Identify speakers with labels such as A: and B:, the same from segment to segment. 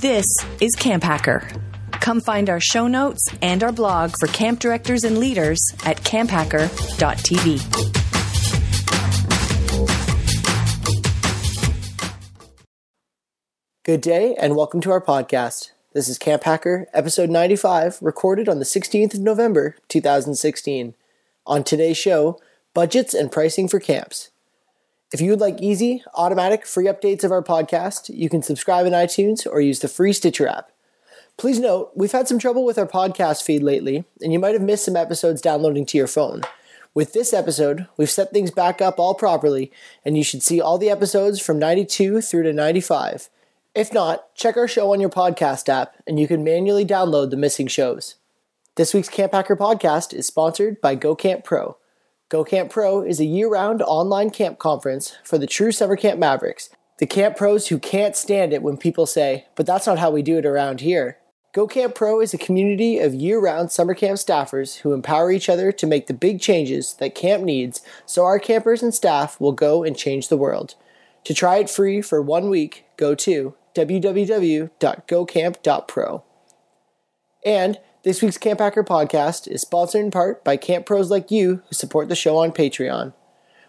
A: This is Camp Hacker. Come find our show notes and our blog for camp directors and leaders at camphacker.tv.
B: Good day and welcome to our podcast. This is Camp Hacker, episode 95, recorded on the 16th of November, 2016. On today's show, budgets and pricing for camps. If you would like easy, automatic, free updates of our podcast, you can subscribe in iTunes or use the free Stitcher app. Please note, we've had some trouble with our podcast feed lately, and you might have missed some episodes downloading to your phone. With this episode, we've set things back up all properly, and you should see all the episodes from 92 through to 95. If not, check our show on your podcast app, and you can manually download the missing shows. This week's Camp Hacker podcast is sponsored by GoCamp Pro. GoCamp Pro is a year-round online camp conference for the true summer camp mavericks, the camp pros who can't stand it when people say, but that's not how we do it around here. GoCamp Pro is a community of year-round summer camp staffers who empower each other to make the big changes that camp needs so our campers and staff will go and change the world. To try it free for one week, go to www.gocamp.pro. And this week's Camp Hacker podcast is sponsored in part by camp pros like you who support the show on Patreon.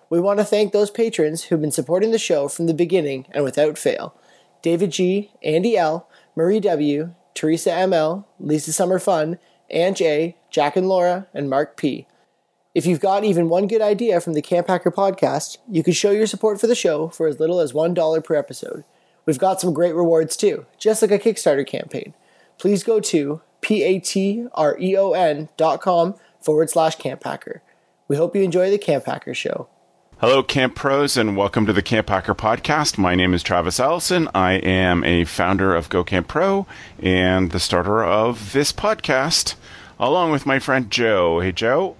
B: We want to thank those patrons who've been supporting the show from the beginning and without fail. David G, Andy L, Marie W, Teresa ML, Lisa Summer Fun, Ann J, Jack and Laura, and Mark P. If you've got even one good idea from the Camp Hacker podcast, you can show your support for the show for as little as $1 per episode. We've got some great rewards too, just like a Kickstarter campaign. Please go to P-A-T-R-E-O-N dot com forward slash Camp Hacker. We hope you enjoy the Camp Hacker show.
C: Hello, Camp Pros, and welcome to the Camp Hacker Podcast. My name is Travis Allison. I am a founder of Go Camp Pro and the starter of this podcast, along with my friend Joe. Hey, Joe.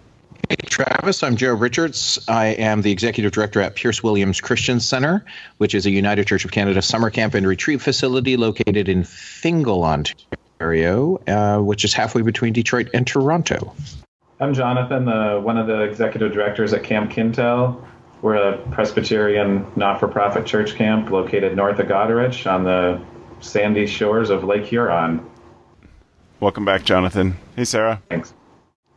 D: Hey, Travis. I'm Joe Richards. I am the executive director at Pearce Williams Christian Center, which is a United Church of Canada summer camp and retreat facility located in Fingal, Ontario, uh, which is halfway between Detroit and Toronto.
E: I'm Jonathan, uh, one of the executive directors at Camp Kintail. We're a Presbyterian not for profit church camp located north of Goderich on the sandy shores of Lake Huron.
C: Welcome back, Jonathan. Hey, Sarah.
E: Thanks.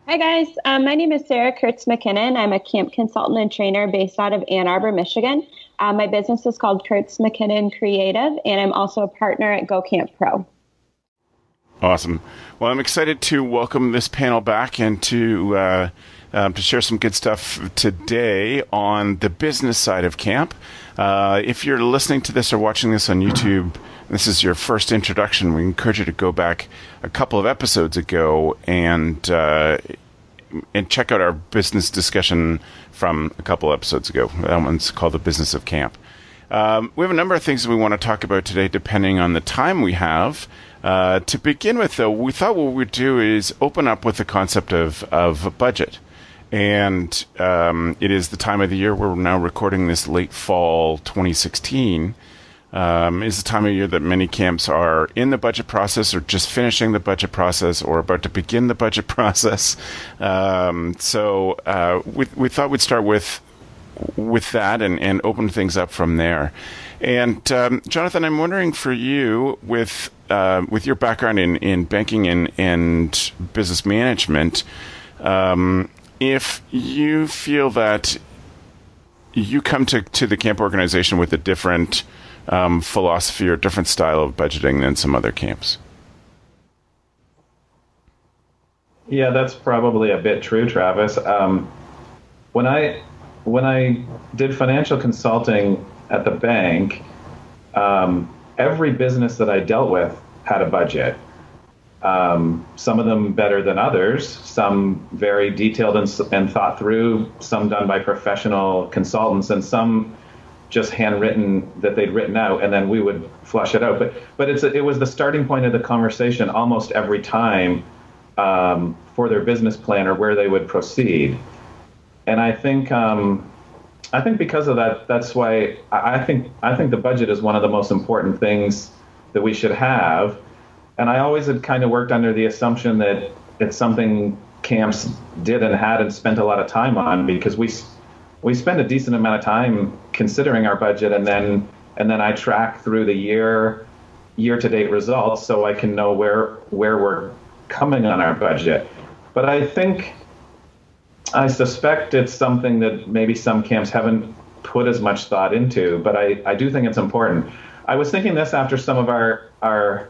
F: Hi, guys. Um, my name is Sarah Kurtz McKinnon. I'm a camp consultant and trainer based out of Ann Arbor, Michigan. Uh, my business is called Kurtz McKinnon Creative, and I'm also a partner at Go Camp Pro.
C: Awesome. Well, I'm excited to welcome this panel back and to uh, um, to share some good stuff today on the business side of camp. Uh, if you're listening to this or watching this on YouTube, this is your first introduction. We encourage you to go back a couple of episodes ago and uh, and check out our business discussion from a couple episodes ago. That one's called the business of camp. Um, we have a number of things that we want to talk about today, depending on the time we have. Uh, to begin with, though, we thought what we'd do is open up with the concept of, of budget. And um, it is the time of the year we're now recording this late fall 2016. Um, is the time of year that many camps are in the budget process or just finishing the budget process or about to begin the budget process. Um, so uh, we, we thought we'd start with with that and, and open things up from there. And um, Jonathan, I'm wondering for you, with uh, with your background in, in banking and, and business management, um, if you feel that you come to, to the camp organization with a different um, philosophy or different style of budgeting than some other camps.
E: Yeah, that's probably a bit true, Travis. Um, when I when I did financial consulting at the bank, um, every business that I dealt with had a budget. Um, some of them better than others, some very detailed and, and, thought through, some done by professional consultants, and some just handwritten that they'd written out, and then we would flush it out. But but it's a, it was the starting point of the conversation almost every time um, for their business plan or where they would proceed. And I think um, I think because of that, that's why I think I think the budget is one of the most important things that we should have and I always had kind of worked under the assumption that it's something camps did and had and spent a lot of time on because we we spend a decent amount of time considering our budget and then and then I track through the year year-to-date results so I can know where where we're coming on our budget. But I think I suspect it's something that maybe some camps haven't put as much thought into, but I, I do think it's important. I was thinking this after some of our our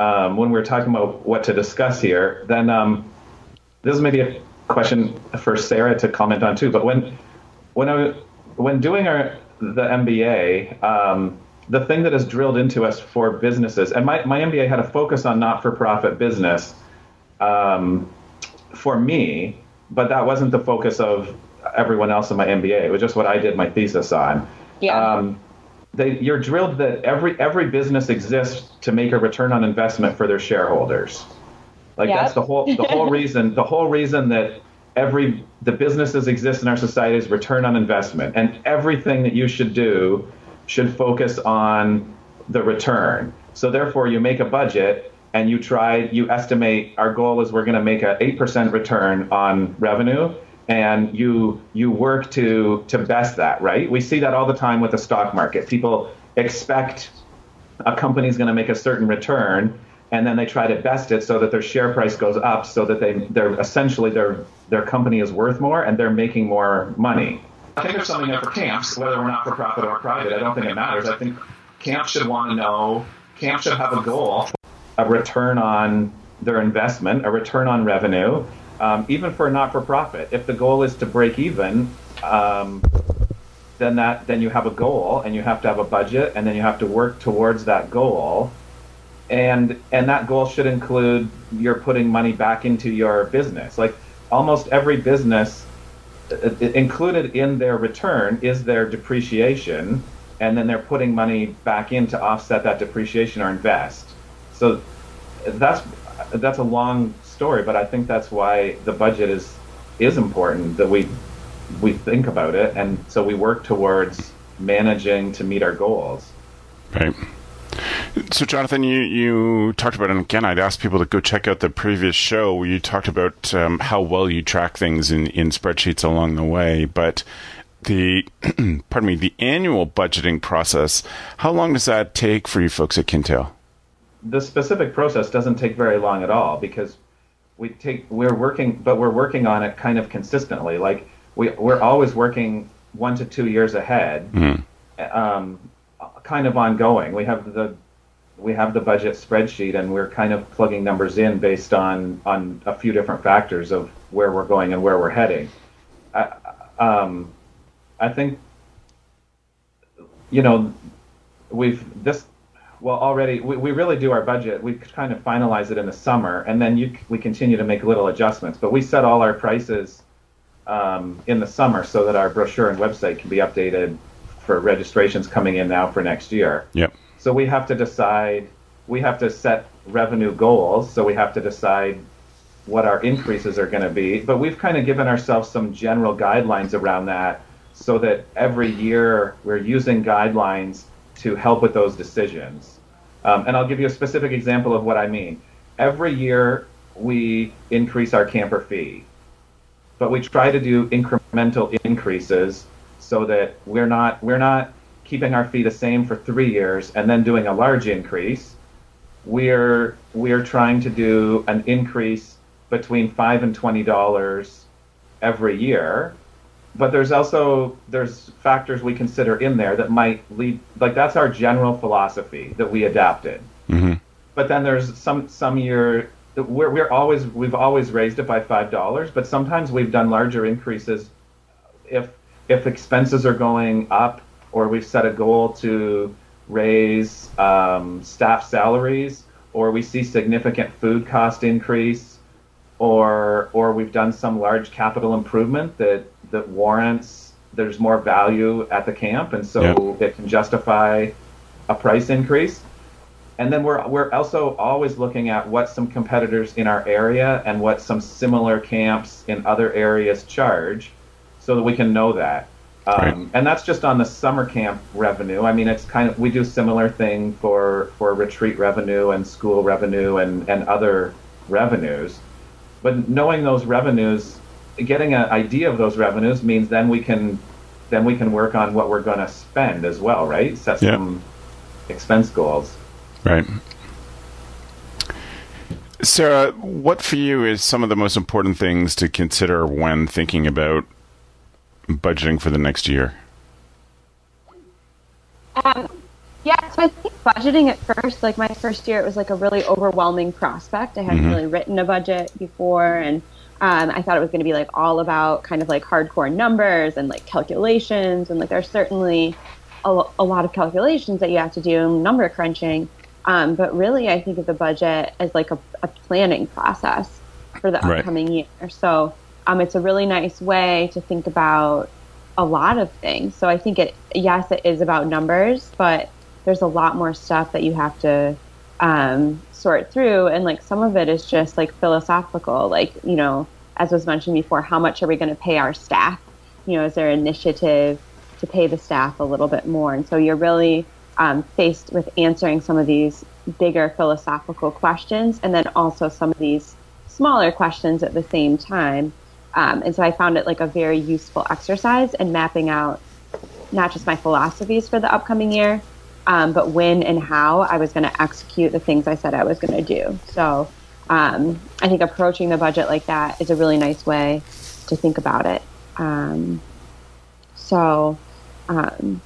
E: um, when we were talking about what to discuss here. Then um, this is maybe a question for Sarah to comment on too. But when when I when doing our the MBA, um, the thing that is drilled into us for businesses, and my, my MBA had a focus on not for profit business um, for me, but that wasn't the focus of everyone else in my MBA. It was just what I did my thesis on.
F: Yeah.
E: Um, they, you're drilled that every every business exists to make a return on investment for their shareholders. Like
F: Yep.
E: that's the whole the whole reason the whole reason that every the businesses exist in our society is return on investment, and everything that you should do should focus on the return. So therefore, you make a budget and you try you estimate our goal is we're going to make a eight percent return on revenue and you you work to to best that right we see that all the time with the stock market people expect a company is going to make a certain return and then they try to best it so that their share price goes up so that they they're essentially their their company is worth more and they're making more money I think there's something there for camps, whether we're not for profit or private. I don't think it matters. I think camps should want to know, camps should have a goal, a return on their investment, a return on revenue, um, even for a not for profit. If the goal is to break even, um, then that then you have a goal and you have to have a budget and then you have to work towards that goal. And and that goal should include you're putting money back into your business. Like almost every business uh, included in their return is their depreciation, and then they're putting money back in to offset that depreciation or invest. So that's that's a long story, but I think that's why the budget is is important that we we think about it, and so we work towards managing to meet our goals.
C: Right. So, Jonathan, you, you talked about, and again, I'd ask people to go check out the previous show where you talked about um, how well you track things in, in spreadsheets along the way. But the, pardon me, the annual budgeting process, how long does that take for you folks at Kintail?
E: The specific process doesn't take very long at all because we take we're working but we're working on it kind of consistently. Like we we're always working one to two years ahead um, kind of ongoing. We have the we have the budget spreadsheet and we're kind of plugging numbers in based on on a few different factors of where we're going and where we're heading. I, um, I think you know we've this well already we, we really do our budget. We kind of finalize it in the summer and then you we continue to make little adjustments. But we set all our prices um, in the summer so that our brochure and website can be updated for registrations coming in now for next year.
C: Yep.
E: so we have to decide we have to set revenue goals so we have to decide what our increases are going to be. But we've kind of given ourselves some general guidelines around that so that every year we're using guidelines to help with those decisions. Um, and i'll give you a specific example of what i mean. Every year we increase our camper fee but we try to do incremental increases so that we're not we're not keeping our fee the same for three years and then doing a large increase. We're we're trying to do an increase between five and twenty dollars every year but there's also there's factors we consider in there that might lead like that's our general philosophy that we adapted
C: Mm-hmm.
E: but then there's some some year we're, we're always we've always raised it by five dollars but sometimes we've done larger increases if if expenses are going up or we've set a goal to raise um, staff salaries or we see significant food cost increase or or we've done some large capital improvement that that warrants there's more value at the camp and so it can justify a price increase. And then we're we're also always looking at what some competitors in our area and what some similar camps in other areas charge so that we can know that. Um,
C: Right.
E: and that's just on the summer camp revenue. I mean it's kind of we do similar thing for for retreat revenue and school revenue and and other revenues. But knowing those revenues getting an idea of those revenues means then we can then we can work on what we're going to spend as well right set
C: Yeah.
E: some expense goals
C: Right. Sarah, what for you is some of the most important things to consider when thinking about budgeting for the next year?
F: Um, yeah, so I think budgeting at first, like my first year, it was like a really overwhelming prospect. I hadn't mm-hmm. really written a budget before, and um, I thought it was going to be like all about kind of like hardcore numbers and like calculations, and like there's certainly a, a lot of calculations that you have to do, number crunching. Um, but really, I think of the budget as like a, a planning process for the upcoming right. year. So um, it's a really nice way to think about a lot of things. So I think it, yes, it is about numbers, but there's a lot more stuff that you have to um, sort through. And like some of it is just like philosophical, like, you know, as was mentioned before, how much are we going to pay our staff? You know, is there an initiative to pay the staff a little bit more? And so you're really um, faced with answering some of these bigger philosophical questions and then also some of these smaller questions at the same time. Um, and so I found it like a very useful exercise in mapping out not just my philosophies for the upcoming year, um, but when and how I was going to execute the things I said I was going to do. So um, I think approaching the budget like that is a really nice way to think about it. Um, so, um,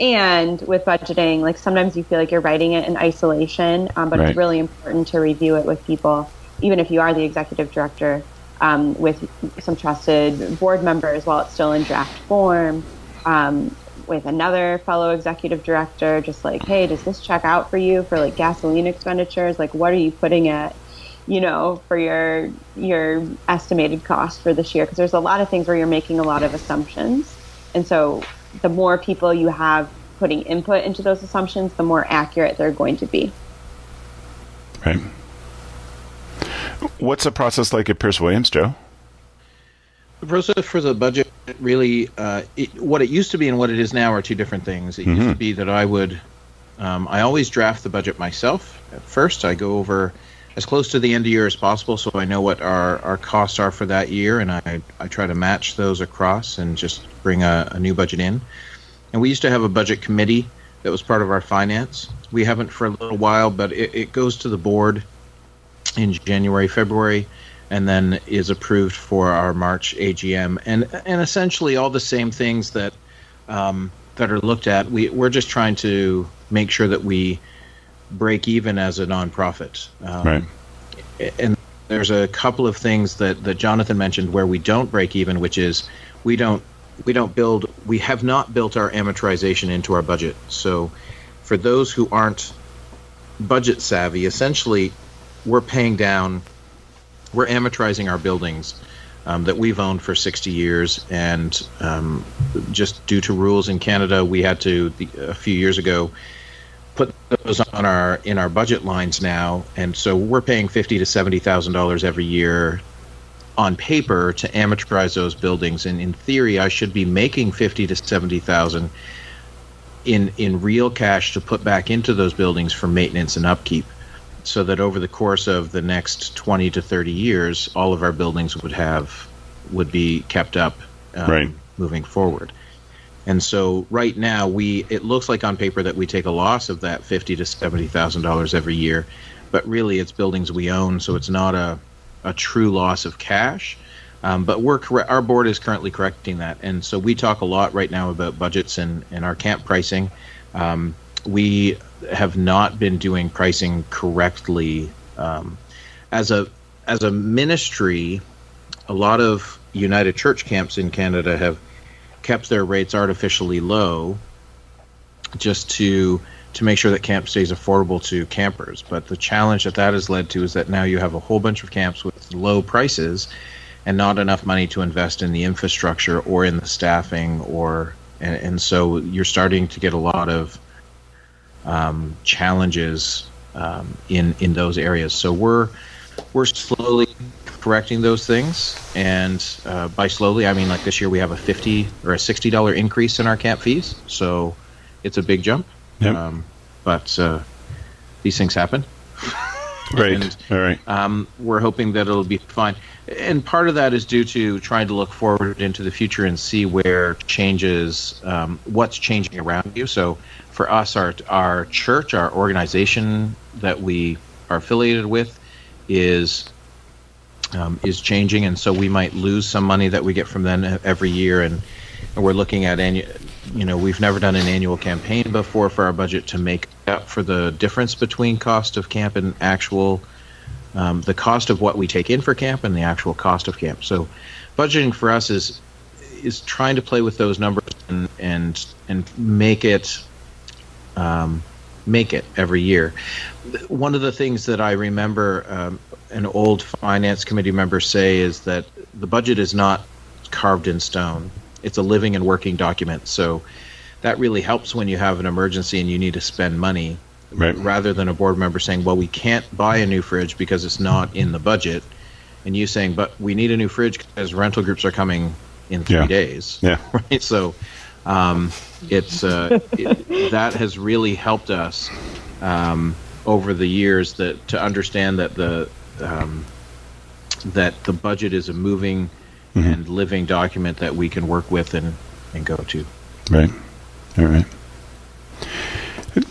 F: and with budgeting, like sometimes you feel like you're writing it in isolation, um, but right. it's really important to review it with people, even if you are the executive director, um, with some trusted board members while it's still in draft form, um, with another fellow executive director, just like, hey, does this check out for you for like gasoline expenditures? Like, what are you putting at? you know for your your estimated cost for this year because there's a lot of things where you're making a lot of assumptions and so the more people you have putting input into those assumptions, the more accurate they're going to be.
C: Right. What's the process like at Pearce Williams, Joe?
D: The process for the budget really, uh, it, what it used to be and what it is now are two different things. It mm-hmm. used to mm-hmm. be that I would, um, I always draft the budget myself at first. I go over as close to the end of year as possible so I know what our, our costs are for that year and I, I try to match those across and just bring a, a new budget in. And we used to have a budget committee that was part of our finance. We haven't for a little while, but it, it goes to the board in January, February, and then is approved for our March AGM. And and essentially all the same things that um, that are looked at. We we're just trying to make sure that we break even as a nonprofit. Um,
C: right.
D: And there's a couple of things that, that Jonathan mentioned where we don't break even, which is we don't we don't build we have not built our amortization into our budget. So for those who aren't budget savvy, essentially we're paying down we're amortizing our buildings um, that we've owned for 60 years, and um, just due to rules in Canada, we had to the, a few years ago put those on our in our budget lines now, and so we're paying fifty to seventy thousand dollars every year on paper to amortize those buildings. And in theory, I should be making fifty to seventy thousand in in real cash to put back into those buildings for maintenance and upkeep, so that over the course of the next twenty to thirty years, all of our buildings would have would be kept up
C: um, right.
D: moving forward. And so right now we it looks like on paper that we take a loss of that fifty to seventy thousand dollars every year, but really it's buildings we own, so it's not a a true loss of cash. Um, but we're our board is currently correcting that, and so we talk a lot right now about budgets and and our camp pricing. Um, we have not been doing pricing correctly um, as a as a ministry. A lot of United Church camps in Canada have kept their rates artificially low just to to make sure that camp stays affordable to campers. But the challenge that that has led to is that now you have a whole bunch of camps with low prices and not enough money to invest in the infrastructure or in the staffing or and, and so you're starting to get a lot of um, challenges um, in in those areas. So we're we're slowly correcting those things. And uh, by slowly, I mean like this year we have a fifty or a sixty dollar increase in our camp fees, so it's a big jump.
C: Yep.
D: Um, but uh, these things happen.
C: right. And,
D: All right. Um, we're hoping that it'll be fine. And part of that is due to trying to look forward into the future and see where changes, um, what's changing around you. So, for us, our our church, our organization that we are affiliated with, is um, is changing, and so we might lose some money that we get from them every year, and, and we're looking at annual. You know, we've never done an annual campaign before for our budget to make up for the difference between cost of camp and actual um, the cost of what we take in for camp and the actual cost of camp. So, budgeting for us is is trying to play with those numbers and and and make it um, make it every year. One of the things that I remember um, an old finance committee member say is that the budget is not carved in stone; it's a living and working document. So. That really helps when you have an emergency and you need to spend money
C: Right.
D: rather than a board member saying, "Well, we can't buy a new fridge because it's not in the budget," and you saying, "But we need a new fridge because rental groups are coming in three
C: Yeah.
D: days."
C: Yeah.
D: Right. So, um, it's uh, it, that has really helped us um, over the years that to understand that the um, that the budget is a moving and living document that we can work with and and go to.
C: Right. All right.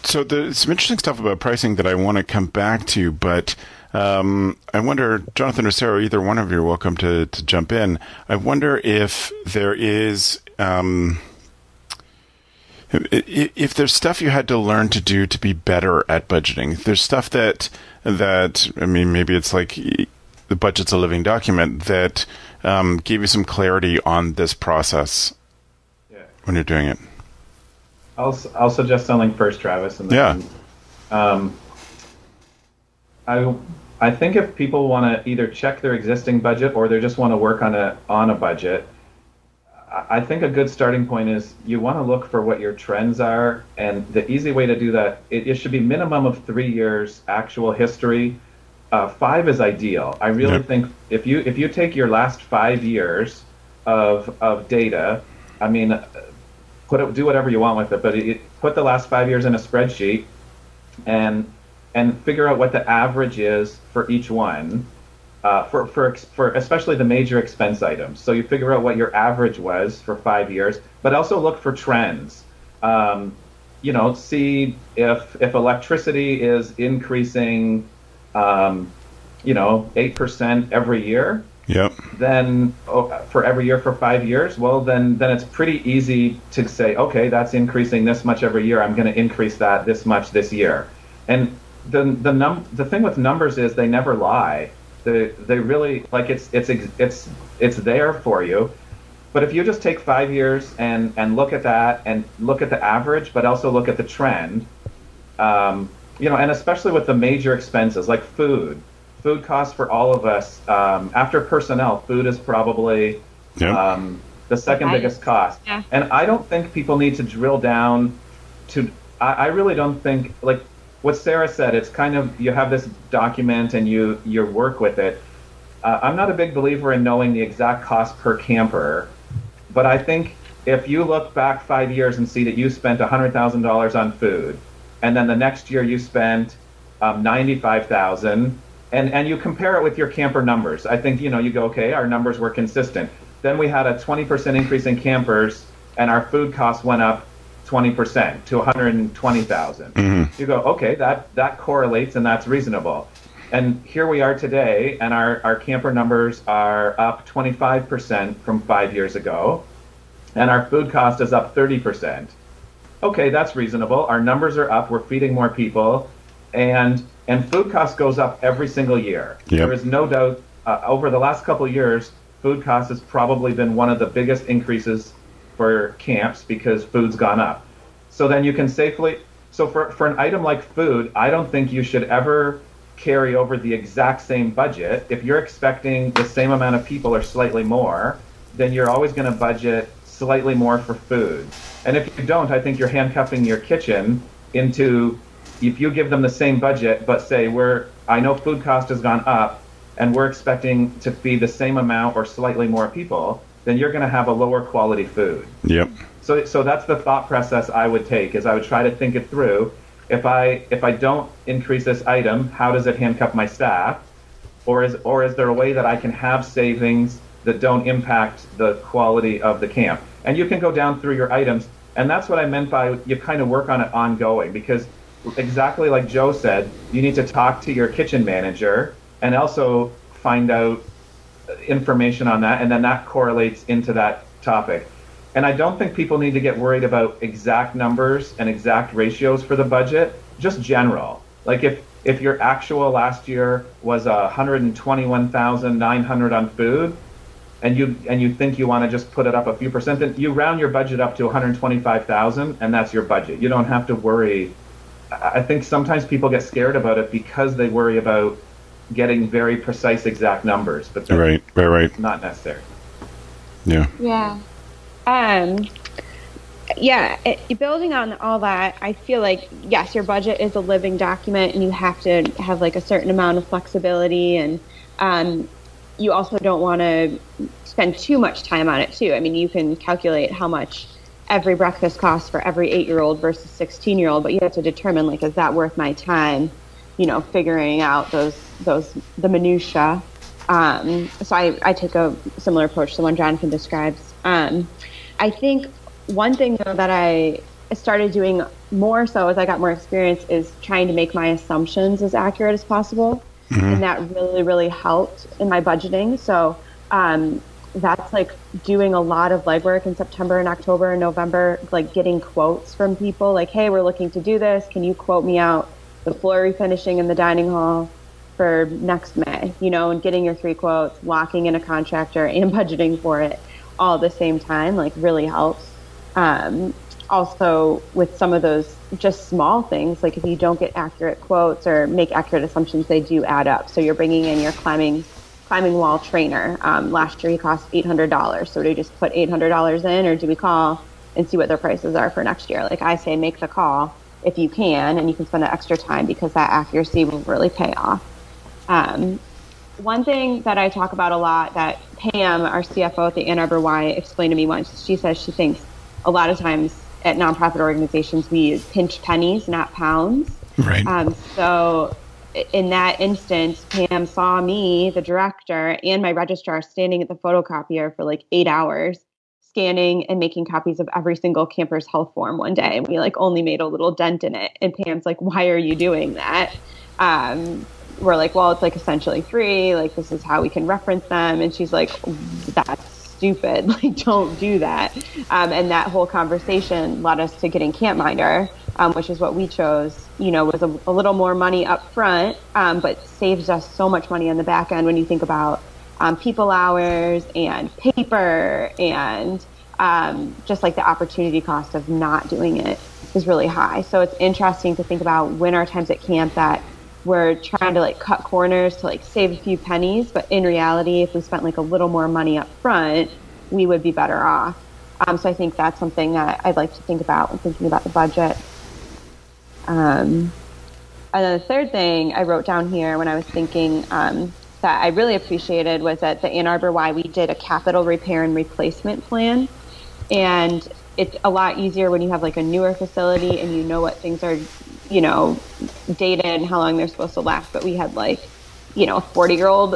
C: So there's some interesting stuff about pricing that I want to come back to, but um, I wonder, Jonathan or Sarah, either one of you are welcome to, to jump in. I wonder if there is. Um, if there's stuff you had to learn to do to be better at budgeting, there's stuff that that I mean, maybe it's like the budget's a living document that um, gave you some clarity on this process
E: Yeah.
C: when you're doing it.
E: I'll I'll suggest something first, Travis, and then um, I I think if people want to either check their existing budget or they just want to work on a on a budget, I I think a good starting point is you want to look for what your trends are, and the easy way to do that it, it should be minimum of three years actual history. Uh, five is ideal. I really
C: Yep.
E: think if you if you take your last five years of of data, I mean, put it, do whatever you want with it, but it, put the last five years in a spreadsheet, and and figure out what the average is for each one, uh, for for for especially the major expense items. So you figure out what your average was for five years, but also look for trends. Um, you know, see if if electricity is increasing, um, you know, eight percent every year
C: Yep.
E: then oh, for every year for five years, well, then then it's pretty easy to say, okay, that's increasing this much every year. I'm going to increase that this much this year. And the the num the thing with numbers is they never lie. They they really like it's it's it's it's there for you. But if you just take five years and and look at that and look at the average, but also look at the trend, um, you know, and especially with the major expenses like food, food costs for all of us. Um, after personnel, food is probably
C: Yep.
E: um, the second
F: Right.
E: biggest cost.
F: Yeah.
E: And I don't think people need to drill down to. I, I really don't think like what Sarah said. It's kind of you have this document and you you work with it. Uh, I'm not a big believer in knowing the exact cost per camper, but I think if you look back five years and see that you spent $100,000 on food, and then the next year you spent um, 95,000, and and you compare it with your camper numbers, I think you know you go okay, our numbers were consistent. Then we had a 20% increase in campers, and our food costs went up 20% to 120,000. Mm-hmm. You go okay, that that correlates and that's reasonable. And here we are today, and our, our camper numbers are up 25% from five years ago, and our food cost is up 30%. Okay, that's reasonable. Our numbers are up. We're feeding more people, and and food cost goes up every single year.
C: Yep.
E: There is no doubt. Uh, over the last couple of years, food cost has probably been one of the biggest increases for camps because food's gone up. So then you can safely. So for for an item like food, I don't think you should ever carry over the exact same budget. If you're expecting the same amount of people or slightly more, then you're always going to budget slightly more for food. And if you don't, I think you're handcuffing your kitchen into if you give them the same budget, but say we're I know food cost has gone up and we're expecting to feed the same amount or slightly more people, then you're going to have a lower quality food.
C: Yep.
E: So, so that's the thought process I would take is I would try to think it through. If I if I don't increase this item, how does it handcuff my staff? or is or is there a way that I can have savings that don't impact the quality of the camp? And you can go down through your items, and that's what I meant by you kind of work on it ongoing because exactly like Joe said, you need to talk to your kitchen manager and also find out information on that, and then that correlates into that topic. And I don't think people need to get worried about exact numbers and exact ratios for the budget, just general. Like if if your actual last year was a 121,900 on food and you and you think you want to just put it up a few percent then you round your budget up to 125,000 and that's your budget. You don't have to worry I think sometimes people get scared about it because they worry about getting very precise exact numbers, but
C: right, right, right.
E: Not necessary.
C: Yeah.
F: Yeah. Um yeah, it, building on all that, I feel like yes, your budget is a living document, and you have to have like a certain amount of flexibility, and um, you also don't want to spend too much time on it too. I mean, you can calculate how much every breakfast costs for every eight-year-old versus sixteen-year-old, but you have to determine like, is that worth my time? You know, figuring out those those the minutia. Um, so I, I take a similar approach to the one Jonathan describes. Um, I think one thing though that I started doing more so as I got more experience is trying to make my assumptions as accurate as possible. Mm-hmm. And that really, really helped in my budgeting. So um, that's like doing a lot of legwork in September and October and November, like getting quotes from people like, hey, we're looking to do this. Can you quote me out the floor refinishing in the dining hall for next May? You know, and getting your three quotes, locking in a contractor and budgeting for it all at the same time, like really helps. Um, also, with some of those just small things, like if you don't get accurate quotes or make accurate assumptions, they do add up. So you're bringing in your climbing climbing wall trainer. Um, last year he cost eight hundred dollars. So do we just put eight hundred dollars in, or do we call and see what their prices are for next year? Like I say, make the call if you can, and you can spend the extra time because that accuracy will really pay off. Um, one thing that I talk about a lot that Pam, our CFO at the Ann Arbor Y, explained to me once. She says she thinks a lot of times at nonprofit organizations we use pinch pennies, not pounds.
C: Right.
F: Um, so in that instance, Pam saw me, the director, and my registrar standing at the photocopier for like eight hours, scanning and making copies of every single camper's health form one day. And we like only made a little dent in it. And Pam's like, why are you doing that? Um, we're like, well, it's like essentially free. Like, this is how we can reference them. And she's like, that's stupid. Like, don't do that. Um, and that whole conversation led us to getting Campminder, um, which is what we chose. You know, was a, a little more money up front, um, but saves us so much money on the back end when you think about um, people hours and paper and um, just like the opportunity cost of not doing it is really high. So it's interesting to think about when our times at camp that we're trying to like cut corners to like save a few pennies, but in reality, if we spent like a little more money up front, we would be better off. Um, so I think that's something that I'd like to think about when thinking about the budget. Um, and then the third thing I wrote down here when I was thinking um, that I really appreciated was that the Ann Arbor Y we did a capital repair and replacement plan, and it's a lot easier when you have like a newer facility and you know what things are you know, dated and how long they're supposed to last, but we had like, you know, a 40 year old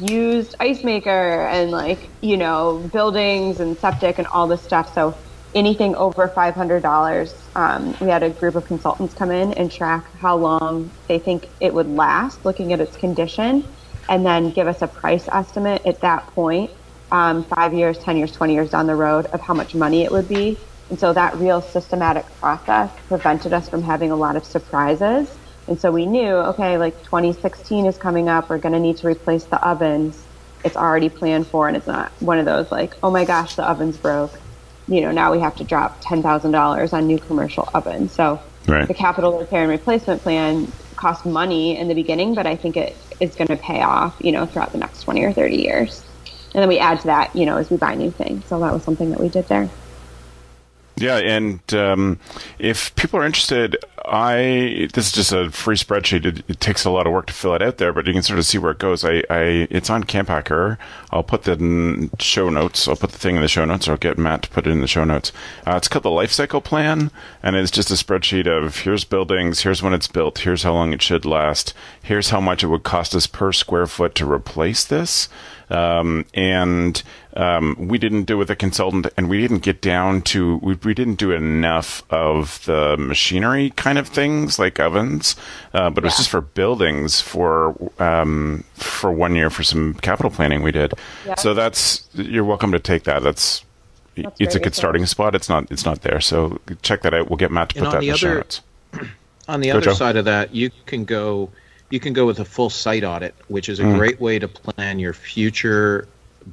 F: used ice maker and like, you know, buildings and septic and all this stuff. So anything over $500, um, we had a group of consultants come in and track how long they think it would last, looking at its condition, and then give us a price estimate at that point, um, five years, 10 years, 20 years down the road, of how much money it would be and so that real systematic process prevented us from having a lot of surprises. And so we knew, okay, like 2016 is coming up, we're going to need to replace the ovens. It's already planned for, and it's not one of those like, oh my gosh, the oven's broke. You know, now we have to drop $10,000 on new commercial ovens. So
C: right.
F: the capital repair and replacement plan cost money in the beginning, but I think it is going to pay off, you know, throughout the next 20 or 30 years. And then we add to that, you know, as we buy new things. So that was something that we did there.
C: Yeah, and um, if people are interested, I this is just a free spreadsheet. It, it, takes a lot of work to fill it out there, but you can sort of see where it goes. I, I it's on Camp Hacker. I'll put the show notes. I'll put the thing in the show notes, or I'll get Matt to put it in the show notes. Uh, it's called the life cycle plan, and it's just a spreadsheet of here's buildings, here's when it's built, here's how long it should last, here's how much it would cost us per square foot to replace this. Um, and um, we didn't do it with a consultant, and we didn't get down to we, we didn't do enough of the machinery kind of things like ovens, uh, but it was just for buildings for um, for one year for some capital planning we did. Yeah. So that's you're welcome to take that. That's, that's it's a good starting spot. It's not it's not there. So check that out. We'll get Matt to put that in the other, show notes.
D: On the go, other Joe. side of that, you can go you can go with a full site audit, which is a mm. great way to plan your future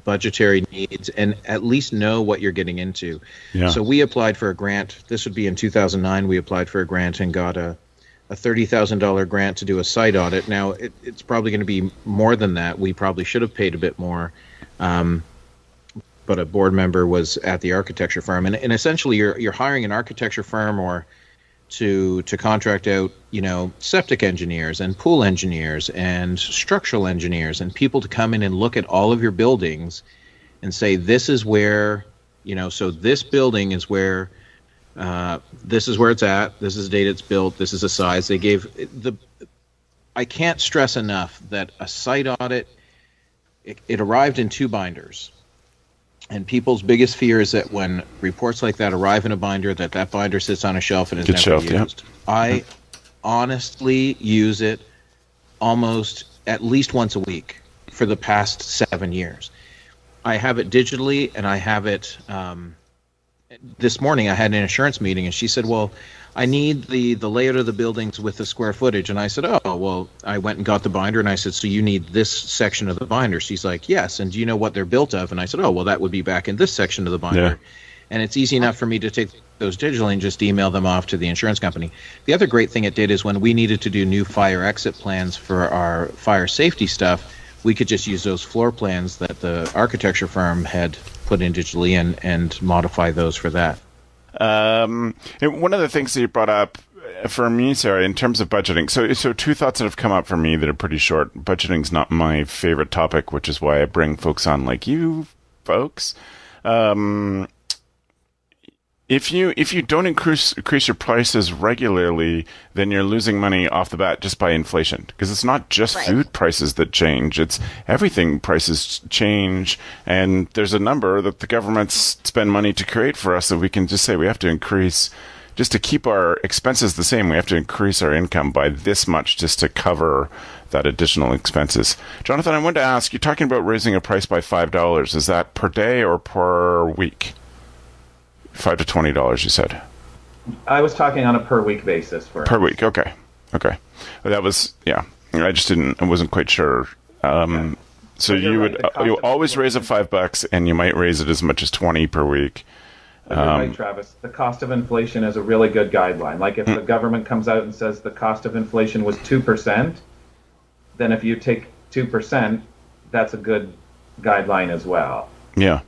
D: budgetary needs and at least know what you're getting into. Yeah. So we applied for a grant. This would be in 2009. We applied for a grant and got a a thirty thousand dollar grant to do a site audit. Now it, it's probably going to be more than that. We probably should have paid a bit more. Um, but a board member was at the architecture firm, and, and essentially you're you're hiring an architecture firm or to to contract out, you know, septic engineers and pool engineers and structural engineers and people to come in and look at all of your buildings and say this is where, you know, so this building is where uh, this is where it's at. This is the date it's built. This is the size they gave. The I can't stress enough that a site audit it, it arrived in two binders and people's biggest fear is that when reports like that arrive in a binder, that that binder sits on a shelf and is Good never shelf, used. Yeah. I honestly use it almost at least once a week for the past seven years. I have it digitally, and I have it. Um, this morning, I had an insurance meeting, and she said, "Well, I need the the layout of the buildings with the square footage. And I said, oh, well, I went and got the binder and I said, so you need this section of the binder. She's like, yes. And do you know what they're built of? And I said, oh, well, that would be back in this section of the binder. Yeah. And it's easy enough for me to take those digitally and just email them off to the insurance company. The other great thing it did is when we needed to do new fire exit plans for our fire safety stuff, we could just use those floor plans that the architecture firm had put in digitally and, and modify those for that.
C: Um, one of the things that you brought up for me, Sarah, in terms of budgeting, so so two thoughts that have come up for me that are pretty short. Budgeting's not my favorite topic, which is why I bring folks on like you folks. Um, if you if you don't increase increase your prices regularly, then you're losing money off the bat just by inflation. Because it's not just right. food prices that change; it's everything prices change, and there's a number that the governments spend money to create for us that we can just say we have to increase just to keep our expenses the same. We have to increase our income by this much just to cover that additional expenses. Jonathan, I wanted to ask: you're talking about raising a price by five dollars. Is that per day or per week? Five to twenty dollars, you said.
E: I was talking on a per week basis for
C: per week. Okay, okay. That was yeah. I just didn't. I wasn't quite sure. Um, yeah. So you right, would uh, you always raise it five bucks, and you might raise it as much as twenty per week.
E: Um, right, Travis. The cost of inflation is a really good guideline. Like if mm. the government comes out and says the cost of inflation was two percent, then if you take two percent, that's a good guideline as well.
C: Yeah.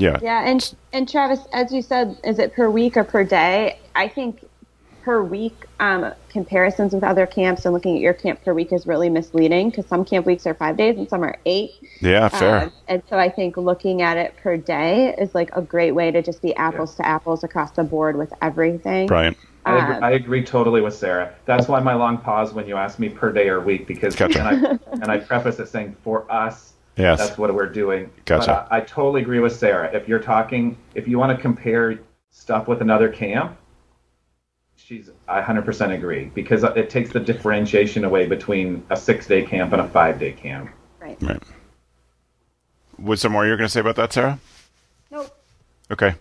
C: Yeah.
F: Yeah, and and Travis, as you said, is it per week or per day? I think per week um, comparisons with other camps and looking at your camp per week is really misleading because some camp weeks are five days and some are eight.
C: Yeah, fair. Um,
F: and so I think looking at it per day is like a great way to just be apples yeah. to apples across the board with everything.
C: Right.
E: I agree, um, I agree, totally with Sarah. That's why my long pause when you ask me per day or week because gotcha. and, I, and I preface it saying for us
C: Yes.
E: That's what we're doing.
C: Gotcha.
E: I, I, totally agree with Sarah. If you're talking, if you want to compare stuff with another camp, she's, I 100% agree because it takes the differentiation away between a six day camp and a five day camp.
F: Right. Right.
C: Was there more you're going to say about that, Sarah?
F: Nope.
C: Okay.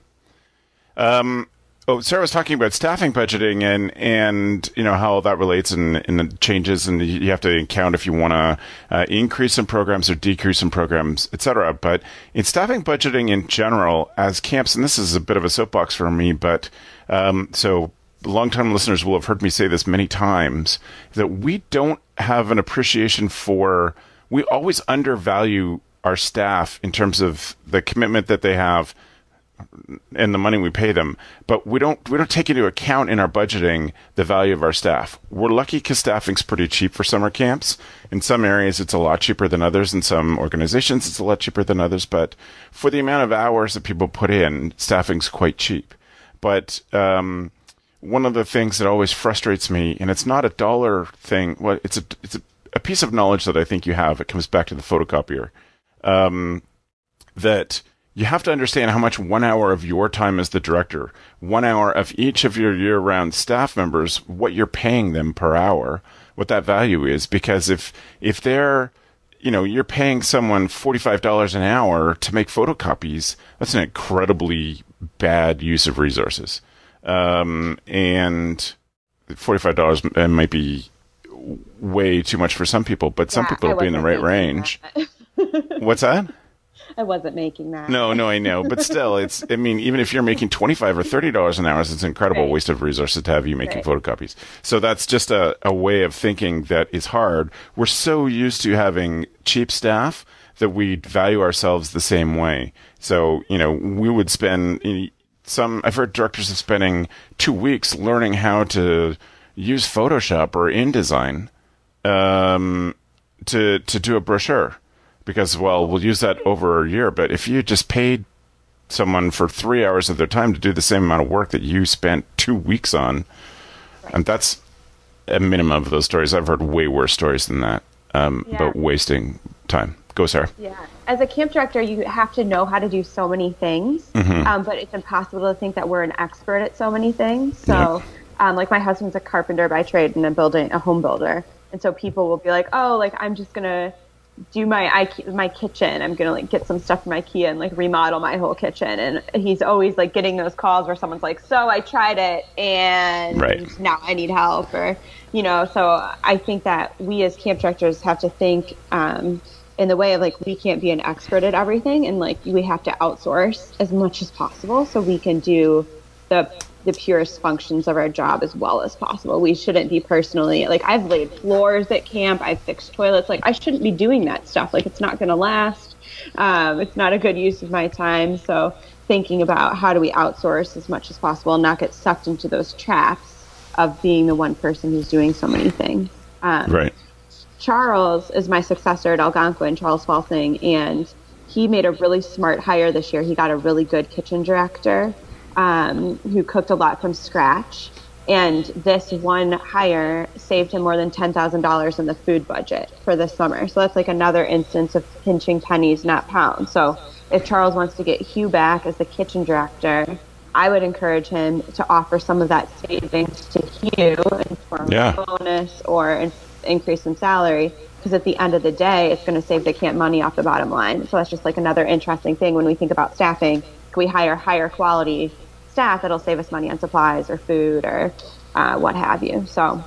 C: Um, Oh, Sarah was talking about staffing budgeting and and you know how that relates and, and the changes and you have to count if you want to uh, increase some programs or decrease some programs, etc. But in staffing budgeting in general, as camps, and this is a bit of a soapbox for me, but um, so long-time listeners will have heard me say this many times that we don't have an appreciation for. We always undervalue our staff in terms of the commitment that they have and the money we pay them, but we don't we don't take into account in our budgeting the value of our staff. We're lucky because staffing's pretty cheap for summer camps. In some areas, it's a lot cheaper than others. In some organizations, it's a lot cheaper than others. But for the amount of hours that people put in, staffing's quite cheap. But um, one of the things that always frustrates me, and it's not a dollar thing. Well, it's a it's a, a piece of knowledge that I think you have. It comes back to the photocopier. Um, that you have to understand how much one hour of your time as the director, one hour of each of your year round staff members, what you're paying them per hour, what that value is. Because if, if they're, you know, you're paying someone $45 an hour to make photocopies, that's an incredibly bad use of resources. Um, and $45 might be way too much for some people, but some
F: Yeah,
C: people will be in the right range.
F: that.
C: What's that?
F: I wasn't making that.
C: No, no, I know, but still, it's. I mean, even if you're making twenty five or thirty dollars an hour, it's an incredible
F: Right.
C: waste of resources to have you making
F: Right.
C: photocopies. So that's just a, a way of thinking that is hard. We're so used to having cheap staff that we value ourselves the same way. So you know, we would spend some. I've heard directors of spending two weeks learning how to use Photoshop or InDesign um, to to do a brochure because well we'll use that over a year but if you just paid someone for three hours of their time to do the same amount of work that you spent two weeks on and that's a minimum of those stories i've heard way worse stories than that um,
F: Yeah.
C: about wasting time go sarah
F: Yeah. As a camp director, you have to know how to do so many things,
C: Mm-hmm.
F: um, but it's impossible to think that we're an expert at so many things. So, um, like my husband's a carpenter by trade and a building, a home builder, and so people will be like, "Oh, like I'm just gonna do my Ike- my kitchen. I'm gonna like get some stuff from IKEA and like remodel my whole kitchen." And he's always like getting those calls where someone's like, "So I tried it and
C: Right.
F: now I need help," or you know. So I think that we as camp directors have to think. Um, in the way of like we can't be an expert at everything and like we have to outsource as much as possible so we can do the the purest functions of our job as well as possible. We shouldn't be personally like I've laid floors at camp, I've fixed toilets. Like I shouldn't be doing that stuff. Like it's not going to last. Um, it's not a good use of my time. So thinking about how do we outsource as much as possible and not get sucked into those traps of being the one person who's doing so many things. Um,
C: right
F: Charles is my successor at Algonquin, Charles Falsing, and he made a really smart hire this year. He got a really good kitchen director um, who cooked a lot from scratch. And this one hire saved him more than $10,000 in the food budget for this summer. So that's like another instance of pinching pennies, not pounds. So if Charles wants to get Hugh back as the kitchen director, I would encourage him to offer some of that savings to Hugh in form
C: Yeah.
F: of bonus or in, increase in salary. Because at the end of the day, it's going to save the camp money off the bottom line. So that's just like another interesting thing when we think about staffing. Can we hire higher quality staff it'll save us money on supplies or food or uh, what have you? So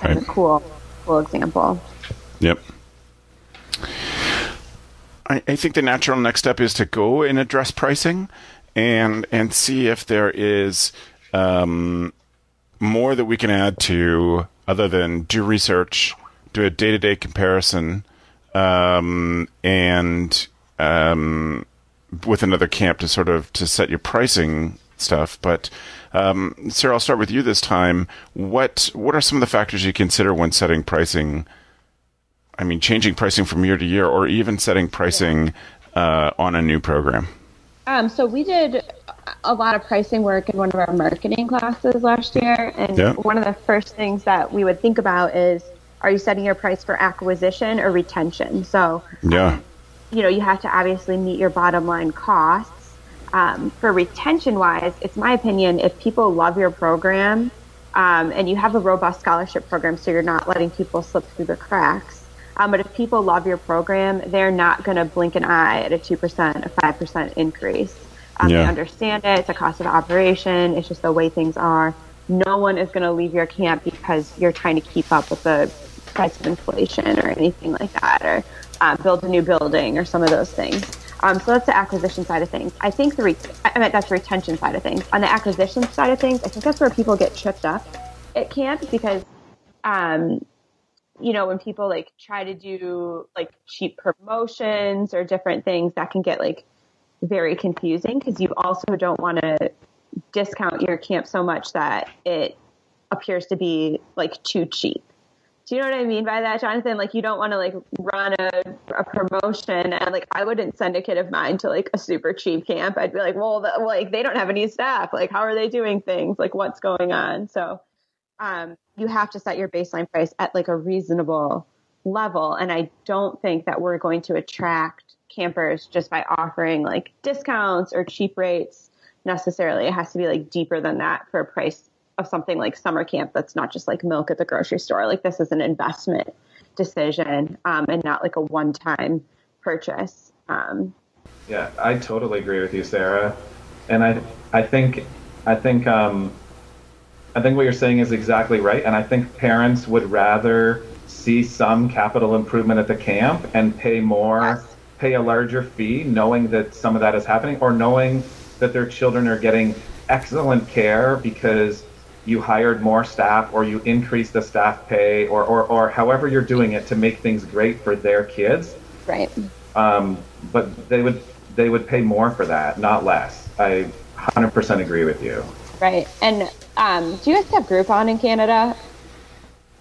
F: that's
C: Right.
F: a cool, cool example.
C: Yep. I, I think the natural next step is to go and address pricing and and see if there is um, more that we can add to other than do research, do a day to day comparison, um, and um, with another camp to sort of to set your pricing stuff. But um, Sarah, I'll start with you this time. What what are some of the factors you consider when setting pricing? I mean, changing pricing from year to year, or even setting pricing uh, on a new program.
F: Um, so we did a lot of pricing work in one of our marketing classes last year, and
C: Yeah.
F: one of the first things that we would think about is: Are you setting your price for acquisition or retention? So,
C: Yeah,
F: you know, you have to obviously meet your bottom line costs. Um, for retention wise, it's my opinion if people love your program um, and you have a robust scholarship program, so you're not letting people slip through the cracks. Um, but if people love your program, they're not going to blink an eye at a 2%, a 5% increase. Um, They understand it. It's a cost of operation. It's just the way things are. No one is going to leave your camp because you're trying to keep up with the price of inflation or anything like that, or uh, build a new building or some of those things. Um, so that's the acquisition side of things. I think the re- I mean that's the retention side of things. On the acquisition side of things, I think that's where people get tripped up at camp because um, you know, when people like try to do like cheap promotions or different things that can get like very confusing because you also don't want to discount your camp so much that it appears to be like too cheap. Do you know what I mean by that, Jonathan? Like you don't want to like run a, a promotion and like I wouldn't send a kid of mine to like a super cheap camp. I'd be like, well, the, like they don't have any staff. Like how are they doing things? Like what's going on? So um, you have to set your baseline price at like a reasonable level. And I don't think that we're going to attract campers just by offering like discounts or cheap rates necessarily. It has to be like deeper than that for a price of something like summer camp that's not just like milk at the grocery store. Like this is an investment decision um, and not like a one time purchase. Um,
E: yeah, I totally agree with you, Sarah. And I, I think, I think, um, I think what you're saying is exactly right. And I think parents would rather see some capital improvement at the camp and pay more, yes. pay a larger fee, knowing that some of that is happening, or knowing that their children are getting excellent care because you hired more staff or you increased the staff pay or, or, or however you're doing it to make things great for their kids.
F: Right.
E: Um, but they would they would pay more for that, not less. I 100% agree with you.
F: Right. And um, do you guys have Groupon in Canada?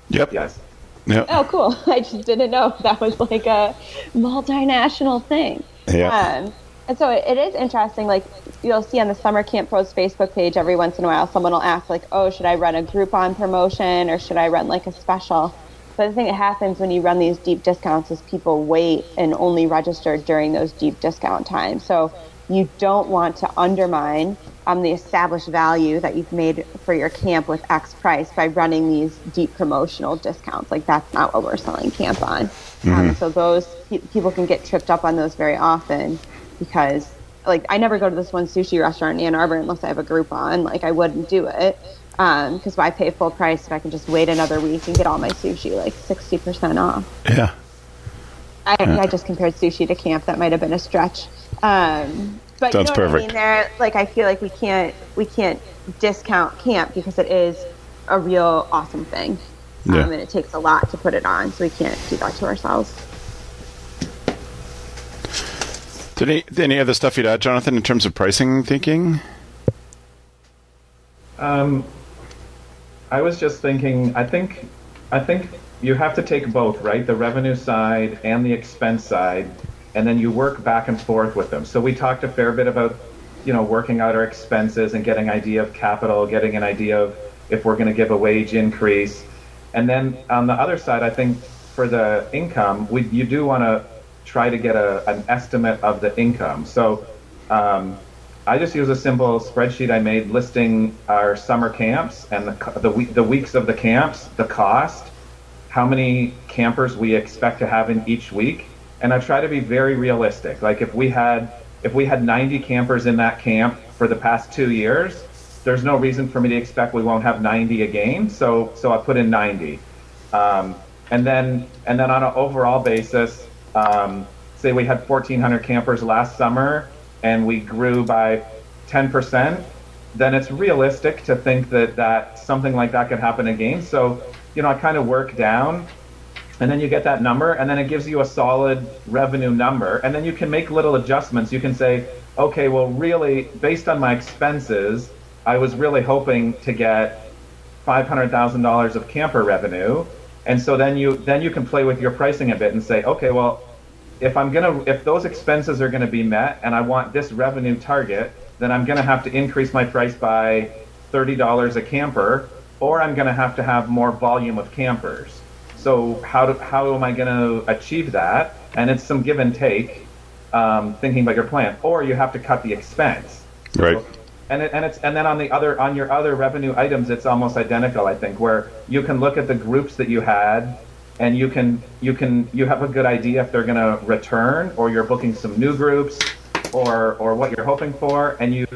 C: Yep.
E: Yes.
C: Yep.
F: Oh, cool. I just didn't know that was like a multinational thing.
C: Yeah.
F: Um, and so it, it is interesting. Like you'll see on the Summer Camp Pros Facebook page every once in a while, someone will ask like, "Oh, should I run a Groupon promotion or should I run like a special?" But the thing that happens when you run these deep discounts is people wait and only register during those deep discount times. So you don't want to undermine um, the established value that you've made for your camp with X price by running these deep promotional discounts. Like that's not what we're selling camp on. Um, mm-hmm. Um, so those pe- people can get tripped up on those very often because like I never go to this one sushi restaurant in Ann Arbor unless I have a Groupon. Like I wouldn't do it because um, why pay full price if I can just wait another week and get all my sushi like sixty percent off?
C: Yeah.
F: I, yeah. I just compared sushi to camp. That might have been a stretch. Um, but
C: Sounds
F: you know
C: perfect.
F: I mean? There, like I feel like we can't we can't discount camp because it is a real awesome thing, um, yeah. and it takes a lot to put it on. So we can't do that to ourselves.
C: Any, any other stuff you'd add, Jonathan, in terms of pricing thinking?
E: Um, I was just thinking. I think, I think you have to take both, right? The revenue side and the expense side, and then you work back and forth with them. So we talked a fair bit about, you know, working out our expenses and getting idea of capital, getting an idea of if we're going to give a wage increase, and then on the other side, I think for the income, we you do want to try to get a, an estimate of the income. So um, I just use a simple spreadsheet I made listing our summer camps and the, the, the weeks of the camps, the cost, how many campers we expect to have in each week. And I try to be very realistic. Like if we had if we had 90 campers in that camp for the past two years, there's no reason for me to expect we won't have 90 again. So so I put in 90. Um, and then and then on an overall basis, um, say we had 1,400 campers last summer and we grew by 10%, then it's realistic to think that, that something like that could happen again. So, you know, I kind of work down and then you get that number and then it gives you a solid revenue number. And then you can make little adjustments. You can say, okay, well, really, based on my expenses, I was really hoping to get $500,000 of camper revenue and so then you then you can play with your pricing a bit and say, okay, well, if I'm gonna if those expenses are gonna be met and I want this revenue target, then I'm gonna have to increase my price by thirty dollars a camper, or I'm gonna have to have more volume of campers. So how do, how am I gonna achieve that? And it's some give and take, um, thinking about your plan, or you have to cut the expense.
C: Right.
E: So, and it, and it's and then on the other on your other revenue items, it's almost identical. I think where you can look at the groups that you had, and you can you can you have a good idea if they're going to return, or you're booking some new groups, or or what you're hoping for, and you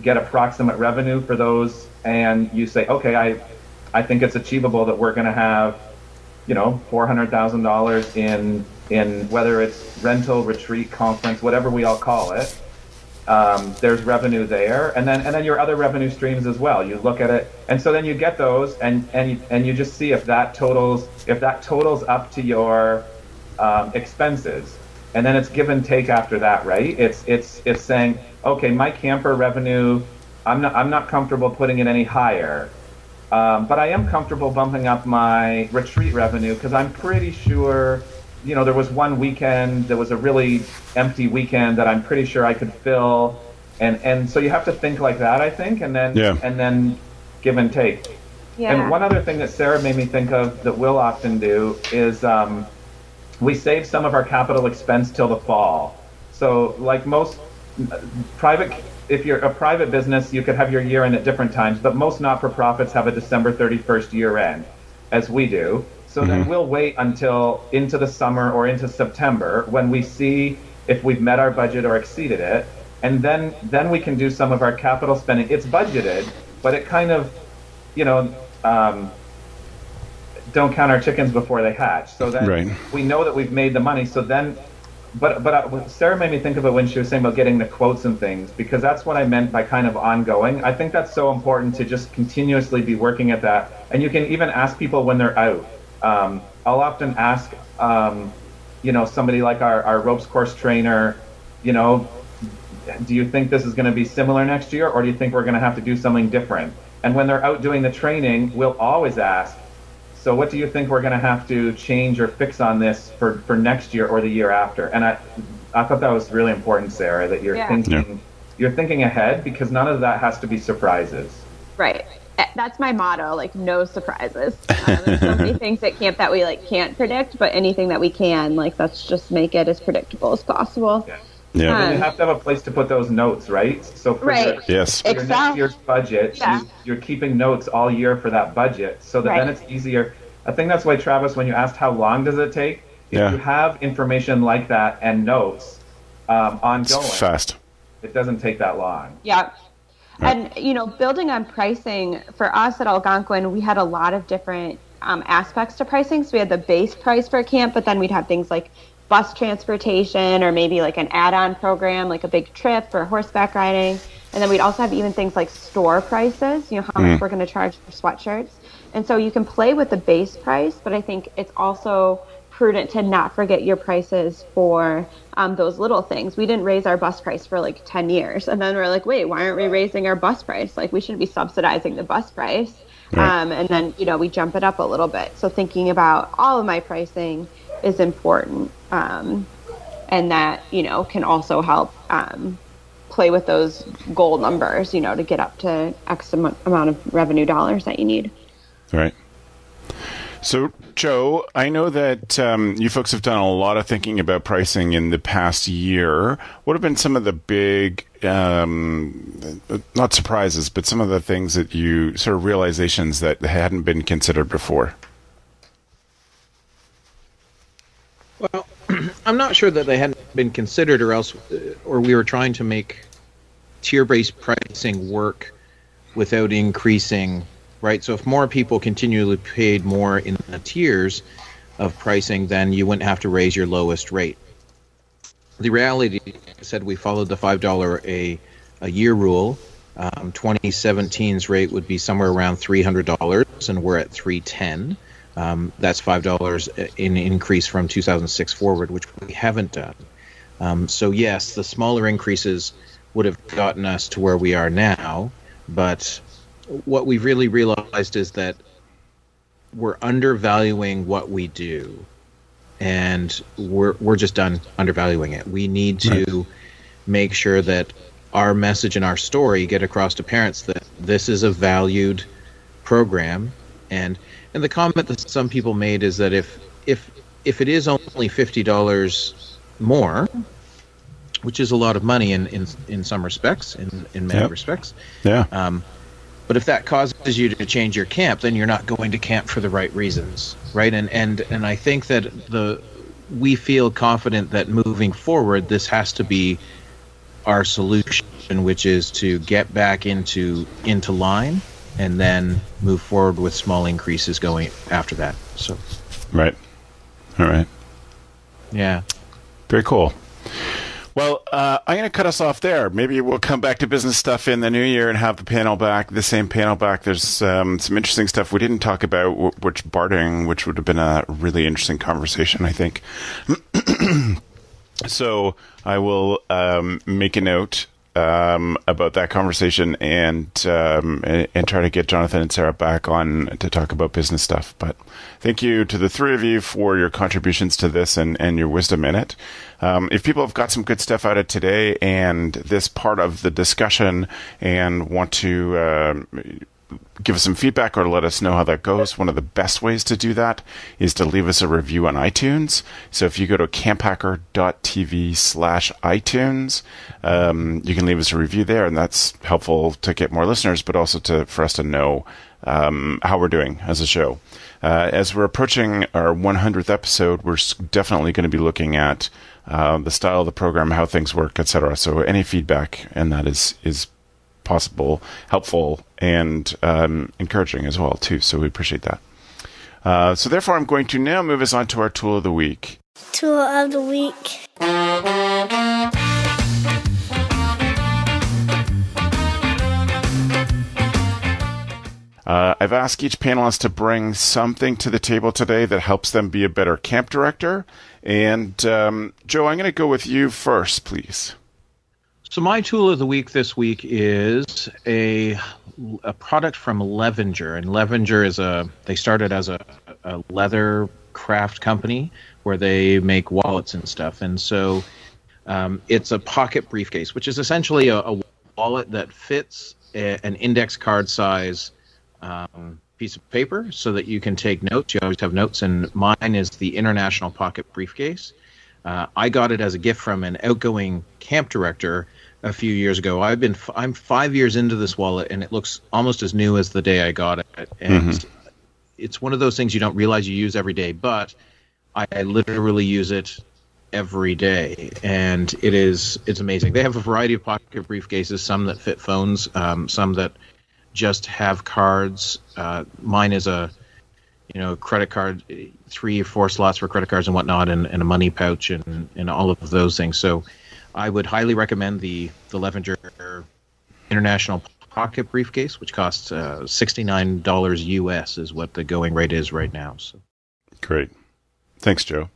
E: get approximate revenue for those, and you say, okay, I I think it's achievable that we're going to have, you know, four hundred thousand dollars in in whether it's rental, retreat, conference, whatever we all call it um, there's revenue there, and then and then your other revenue streams as well. You look at it, and so then you get those, and and and you just see if that totals if that totals up to your um, expenses. and then it's give and take after that, right? It's it's it's saying, okay, my camper revenue, I'm not I'm not comfortable putting it any higher, um, but I am comfortable bumping up my retreat revenue because I'm pretty sure, you know, there was one weekend there was a really empty weekend that I'm pretty sure I could fill, and and so you have to think like that, I think, and then
C: Yeah.
E: and then give and take.
F: Yeah.
E: And one other thing that Sarah made me think of that we'll often do is um, we save some of our capital expense till the fall. So, like most private, if you're a private business, you could have your year end at different times, but most not for profits have a December 31st year end, as we do. So then we'll wait until into the summer or into September when we see if we've met our budget or exceeded it, and then then we can do some of our capital spending. It's budgeted, but it kind of you know, um, don't count our chickens before they hatch. So then
C: Right.
E: we know that we've made the money. So then, but but uh, Sarah made me think of it when she was saying about getting the quotes and things because that's what I meant by kind of ongoing. I think that's so important to just continuously be working at that. And you can even ask people when they're out. Um, I'll often ask, um, you know, somebody like our, our ropes course trainer, you know, do you think this is going to be similar next year or do you think we're going to have to do something different and when they're out doing the training we'll always ask so what do you think we're going to have to change or fix on this for, for next year or the year after and i i thought that was really important sarah that you're
F: Yeah.
E: thinking
C: Yeah.
E: you're thinking ahead because none of that has to be surprises
F: Right. Eh, That's my motto. Like no surprises. Uh, there's so many things at camp that we like can't predict, but anything that we can, like let's just make it as predictable as possible.
E: Yeah.
C: Yeah.
E: and you
F: Um,
E: have to have a place to put those notes right so for
F: Right.
E: your,
C: yes.
E: your next year's budget,
F: Yeah.
E: you, you're keeping notes all year for that budget, so that then it's easier. I think that's why Travis, when you asked how long does it take, if
C: Yeah.
E: you have information like that and notes um, ongoing,
C: It's fast.
E: it doesn't take that long.
F: Yeah. And you know, building on pricing for us at Algonquin, we had a lot of different um, aspects to pricing. So we had the base price for a camp, but then we'd have things like bus transportation or maybe like an add-on program, like a big trip or horseback riding. And then we'd also have even things like store prices. You know, how much we're going to charge for sweatshirts. And so you can play with the base price, but I think it's also prudent to not forget your prices for um, those little things. We didn't raise our bus price for like 10 years. And then we're like, wait, why aren't we raising our bus price? Like, we should be subsidizing the bus price.
C: Right.
F: Um, and then, you know, we jump it up a little bit. So thinking about all of my pricing is important. Um, and that, you know, can also help um, play with those goal numbers, you know, to get up to X am- amount of revenue dollars that you need.
C: Right. So, Joe, I know that um, you folks have done a lot of thinking about pricing in the past year. What have been some of the big, um, not surprises, but some of the things that you sort of realizations that hadn't been considered before?
D: Well, I'm not sure that they hadn't been considered, or else, uh, or we were trying to make tier-based pricing work without increasing, right? So if more people continually paid more in the tiers of pricing, then you wouldn't have to raise your lowest rate. The reality said we followed the five dollar a a year rule. Um, 2017's rate would be somewhere around three hundred dollars, and we're at three ten. Um, that's five dollars in increase from 2006 forward, which we haven't done. Um, so yes, the smaller increases would have gotten us to where we are now, but what we've really realized is that we're undervaluing what we do, and we're we're just done undervaluing it. We need to make sure that our message and our story get across to parents that this is a valued program and and the comment that some people made is that if if if it is only fifty dollars more, which is a lot of money in in, in some respects, in in many
C: Yep.
D: respects,
C: Yeah.
D: um, but if that causes you to change your camp, then you're not going to camp for the right reasons, right? And and and I think that the we feel confident that moving forward, this has to be our solution, which is to get back into into line and then move forward with small increases going after that. So
C: Right. All right.
D: yeah.
C: Very cool. Well, uh, I'm going to cut us off there. Maybe we'll come back to business stuff in the new year and have the panel back, the same panel back. There's um, some interesting stuff we didn't talk about, wh- which bartering, which would have been a really interesting conversation, I think. So I will um, make a note um, about that conversation and, um, and, and try to get Jonathan and Sarah back on to talk about business stuff. But thank you to the three of you for your contributions to this and, and your wisdom in it. Um, if people have got some good stuff out of today and this part of the discussion and want to um, give us some feedback or let us know how that goes, one of the best ways to do that is to leave us a review on iTunes. So if you go to camphacker.tv slash iTunes, um, you can leave us a review there, and that's helpful to get more listeners, but also to for us to know um, how we're doing as a show. Uh, as we're approaching our 100th episode, we're definitely going to be looking at uh, the style of the program, how things work, etc. So any feedback, and that is is possible, helpful, and um, encouraging as well too. So we appreciate that. Uh, so therefore, I'm going to now move us on to our tool of the week.
G: Tool of the week.
C: Uh, I've asked each panelist to bring something to the table today that helps them be a better camp director. And um, Joe, I'm going to go with you first, please.
D: So my tool of the week this week is a a product from Levenger, and Levenger is a they started as a, a leather craft company where they make wallets and stuff, and so um, it's a pocket briefcase, which is essentially a, a wallet that fits a, an index card size um, piece of paper so that you can take notes. You always have notes, and mine is the International Pocket Briefcase. Uh, I got it as a gift from an outgoing camp director a few years ago. I've been i I'm five years into this wallet, and it looks almost as new as the day I got it. And mm-hmm. it's one of those things you don't realize you use every day, but I, I literally use it every day, and it is it's amazing. They have a variety of pocket briefcases, some that fit phones, um, some that just have cards. Uh, mine is a you know credit card, three or four slots for credit cards and whatnot, and, and a money pouch and and all of those things. So I would highly recommend the the Levenger International Pocket Briefcase, which costs uh, sixty nine dollars US, is what the going rate is right now. So,
C: great, thanks, Joe.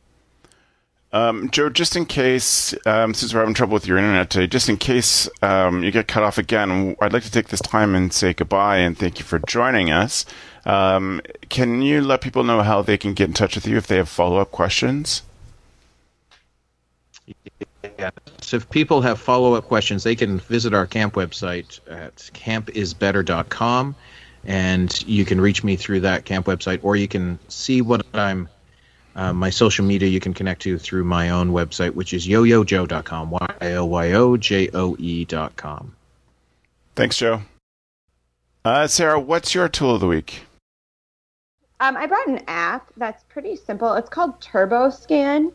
C: Um, Joe, just in case, um, since we're having trouble with your internet today, just in case um, you get cut off again, I'd like to take this time and say goodbye and thank you for joining us. Um, can you let people know how they can get in touch with you if they have follow up questions?
D: Yeah. So if people have follow up questions, they can visit our camp website at campisbetter.com and you can reach me through that camp website or you can see what I'm uh, my social media you can connect to through my own website, which is yoyojoe.com, Y O Y O J O E.com.
C: Thanks, Joe. Uh, Sarah, what's your tool of the week?
F: Um, I brought an app that's pretty simple. It's called TurboScan.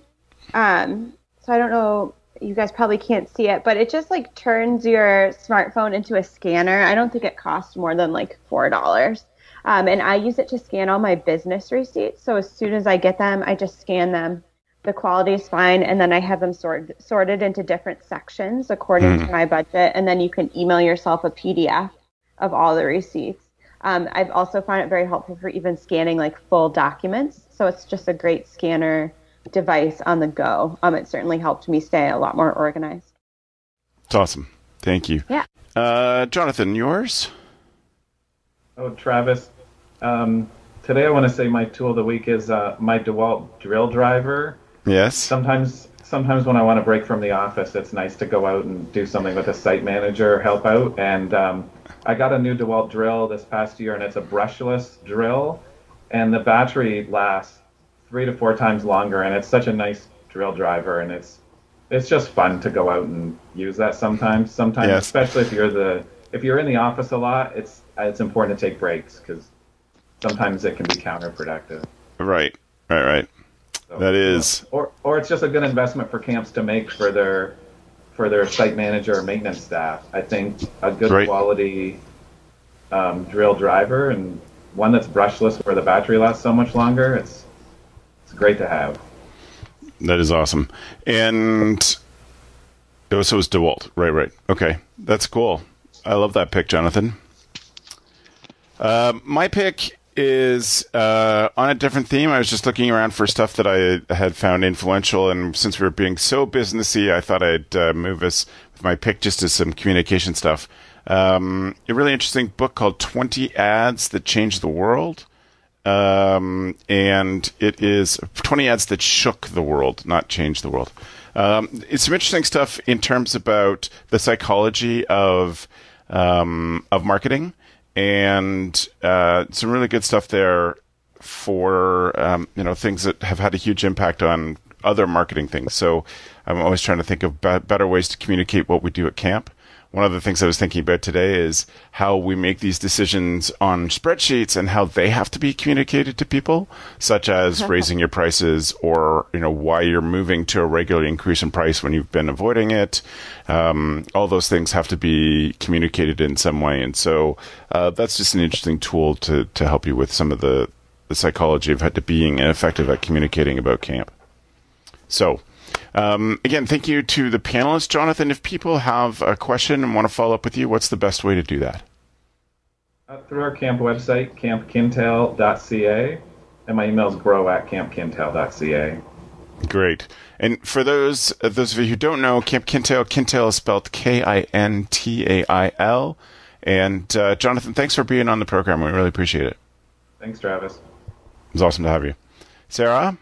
F: Um, so I don't know you guys probably can't see it, but it just like turns your smartphone into a scanner. I don't think it costs more than like four dollars. Um, and I use it to scan all my business receipts. So as soon as I get them, I just scan them. The quality is fine, and then I have them sorted sorted into different sections according mm. to hmm. my budget. And then you can email yourself a PDF of all the receipts. Um, I've also found it very helpful for even scanning like full documents. So it's just a great scanner device on the go. Um, it certainly helped me stay a lot more organized.
C: It's awesome. Thank you.
F: Yeah.
C: Uh, Jonathan, yours?
E: Oh, Travis. Um, today I want to say my tool of the week is uh, my DeWalt drill driver.
C: Yes.
E: Sometimes, sometimes when I want to break from the office, it's nice to go out and do something with a site manager, help out. And um, I got a new DeWalt drill this past year, and it's a brushless drill, and the battery lasts three to four times longer, and it's such a nice drill driver, and it's it's just fun to go out and use that sometimes. Sometimes, yes. especially if you're the if you're in the office a lot, it's it's important to take breaks because sometimes it can be counterproductive.
C: Right, right, right. So, that is,
E: or or it's just a good investment for camps to make for their for their site manager or maintenance staff. I think a good right. quality um, drill driver and one that's brushless where the battery lasts so much longer. It's it's great to have.
C: That is awesome. And oh, so it's DeWalt. Right, right. Okay. That's cool. I love that pick, Jonathan. Uh, my pick is uh, on a different theme. I was just looking around for stuff that I had found influential, and since we were being so businessy, I thought I'd uh, move us with my pick just to some communication stuff. Um, a really interesting book called 20 Ads That Changed the World. Um, and it is 20 ads that shook the world, not changed the world. Um, it's some interesting stuff in terms about the psychology of um, of marketing, and uh, some really good stuff there for um, you know things that have had a huge impact on other marketing things. So I'm always trying to think of be- better ways to communicate what we do at camp one of the things I was thinking about today is how we make these decisions on spreadsheets and how they have to be communicated to people, such as raising your prices or, you know, why you're moving to a regular increase in price when you've been avoiding it. Um, all those things have to be communicated in some way. And so, uh, that's just an interesting tool to, to help you with some of the, the psychology of being effective at communicating about camp. So, um, again, thank you to the panelists. Jonathan, if people have a question and want to follow up with you, what's the best way to do that?
E: Uh, through our camp website, campkintail.ca, and my email is grow at campkintail.ca.
C: Great. And for those uh, those of you who don't know, Camp Kintail, Kintail is spelled K I N T A I L. And uh, Jonathan, thanks for being on the program. We really appreciate it.
E: Thanks, Travis.
C: It was awesome to have you. Sarah?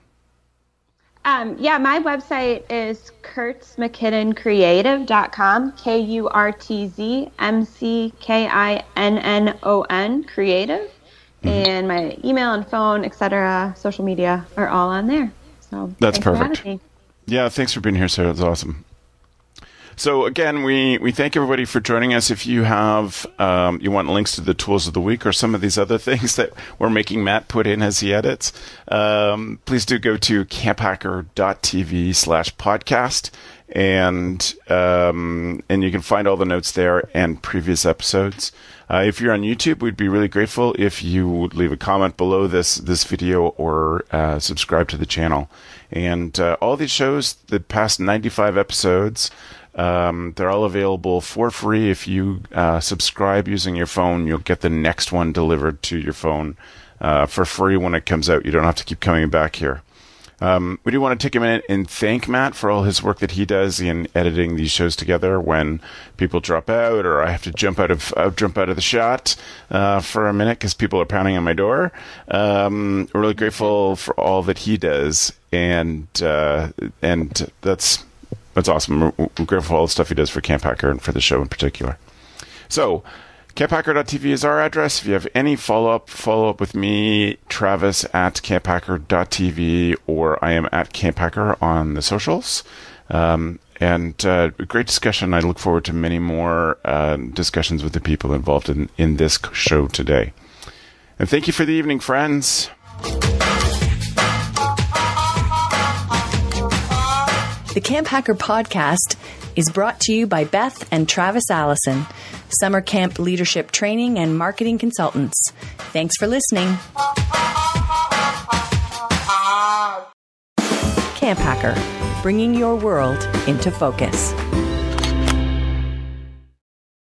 F: Um, yeah, my website is kurtzmckinnoncreative.com, K U R T Z M C K I N N O N, creative. Mm-hmm. And my email and phone, etc., social media are all on there. So
C: that's perfect. Yeah, thanks for being here, Sarah. That's awesome. So again, we, we thank everybody for joining us. If you have um, you want links to the tools of the week or some of these other things that we're making Matt put in as he edits, um, please do go to camphacker.tv slash podcast and um, and you can find all the notes there and previous episodes. Uh, if you're on YouTube, we'd be really grateful if you would leave a comment below this this video or uh, subscribe to the channel. And uh, all these shows, the past 95 episodes, um, they're all available for free. If you uh, subscribe using your phone, you'll get the next one delivered to your phone uh, for free when it comes out. You don't have to keep coming back here. Um, we do want to take a minute and thank Matt for all his work that he does in editing these shows together. When people drop out, or I have to jump out of uh, jump out of the shot uh, for a minute because people are pounding on my door. Um, really grateful for all that he does, and uh, and that's that's awesome. We're, grateful for all the stuff he does for Camp Hacker and for the show in particular. So, camphacker.tv is our address. If you have any follow up, follow up with me, Travis at camphacker.tv, or I am at camphacker on the socials. Um, and uh, great discussion. I look forward to many more uh, discussions with the people involved in, in this show today. And thank you for the evening, friends.
A: The Camp Hacker podcast is brought to you by Beth and Travis Allison, summer camp leadership training and marketing consultants. Thanks for listening. Camp Hacker, bringing your world into focus.